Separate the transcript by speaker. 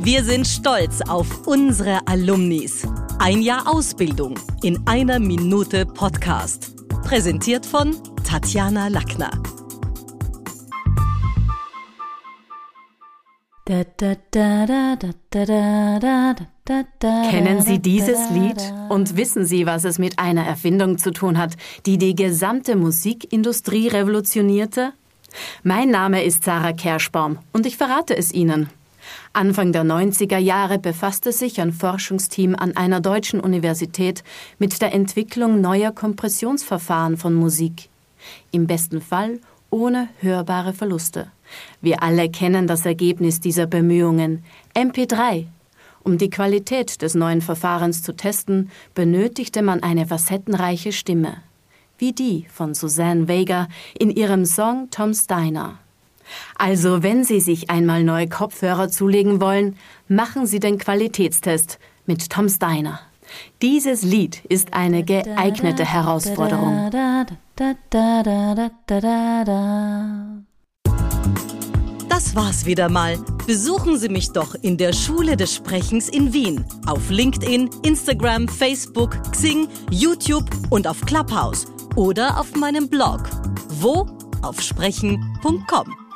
Speaker 1: Wir sind stolz auf unsere Alumnis. Ein Jahr Ausbildung in einer Minute Podcast. Präsentiert von Tatjana Lackner.
Speaker 2: Kennen Sie dieses Lied und wissen Sie, was es mit einer Erfindung zu tun hat, die die gesamte Musikindustrie revolutionierte? Mein Name ist Sarah Kerschbaum und ich verrate es Ihnen. Anfang der 90er Jahre befasste sich ein Forschungsteam an einer deutschen Universität mit der Entwicklung neuer Kompressionsverfahren von Musik. Im besten Fall ohne hörbare Verluste. Wir alle kennen das Ergebnis dieser Bemühungen. MP3. Um die Qualität des neuen Verfahrens zu testen, benötigte man eine facettenreiche Stimme. Wie die von Suzanne Vega in ihrem Song Tom Steiner. Also, wenn Sie sich einmal neue Kopfhörer zulegen wollen, machen Sie den Qualitätstest mit Tom Steiner. Dieses Lied ist eine geeignete Herausforderung.
Speaker 1: Das war's wieder mal. Besuchen Sie mich doch in der Schule des Sprechens in Wien. Auf LinkedIn, Instagram, Facebook, Xing, YouTube und auf Clubhouse. Oder auf meinem Blog. Wo? Auf sprechen.com.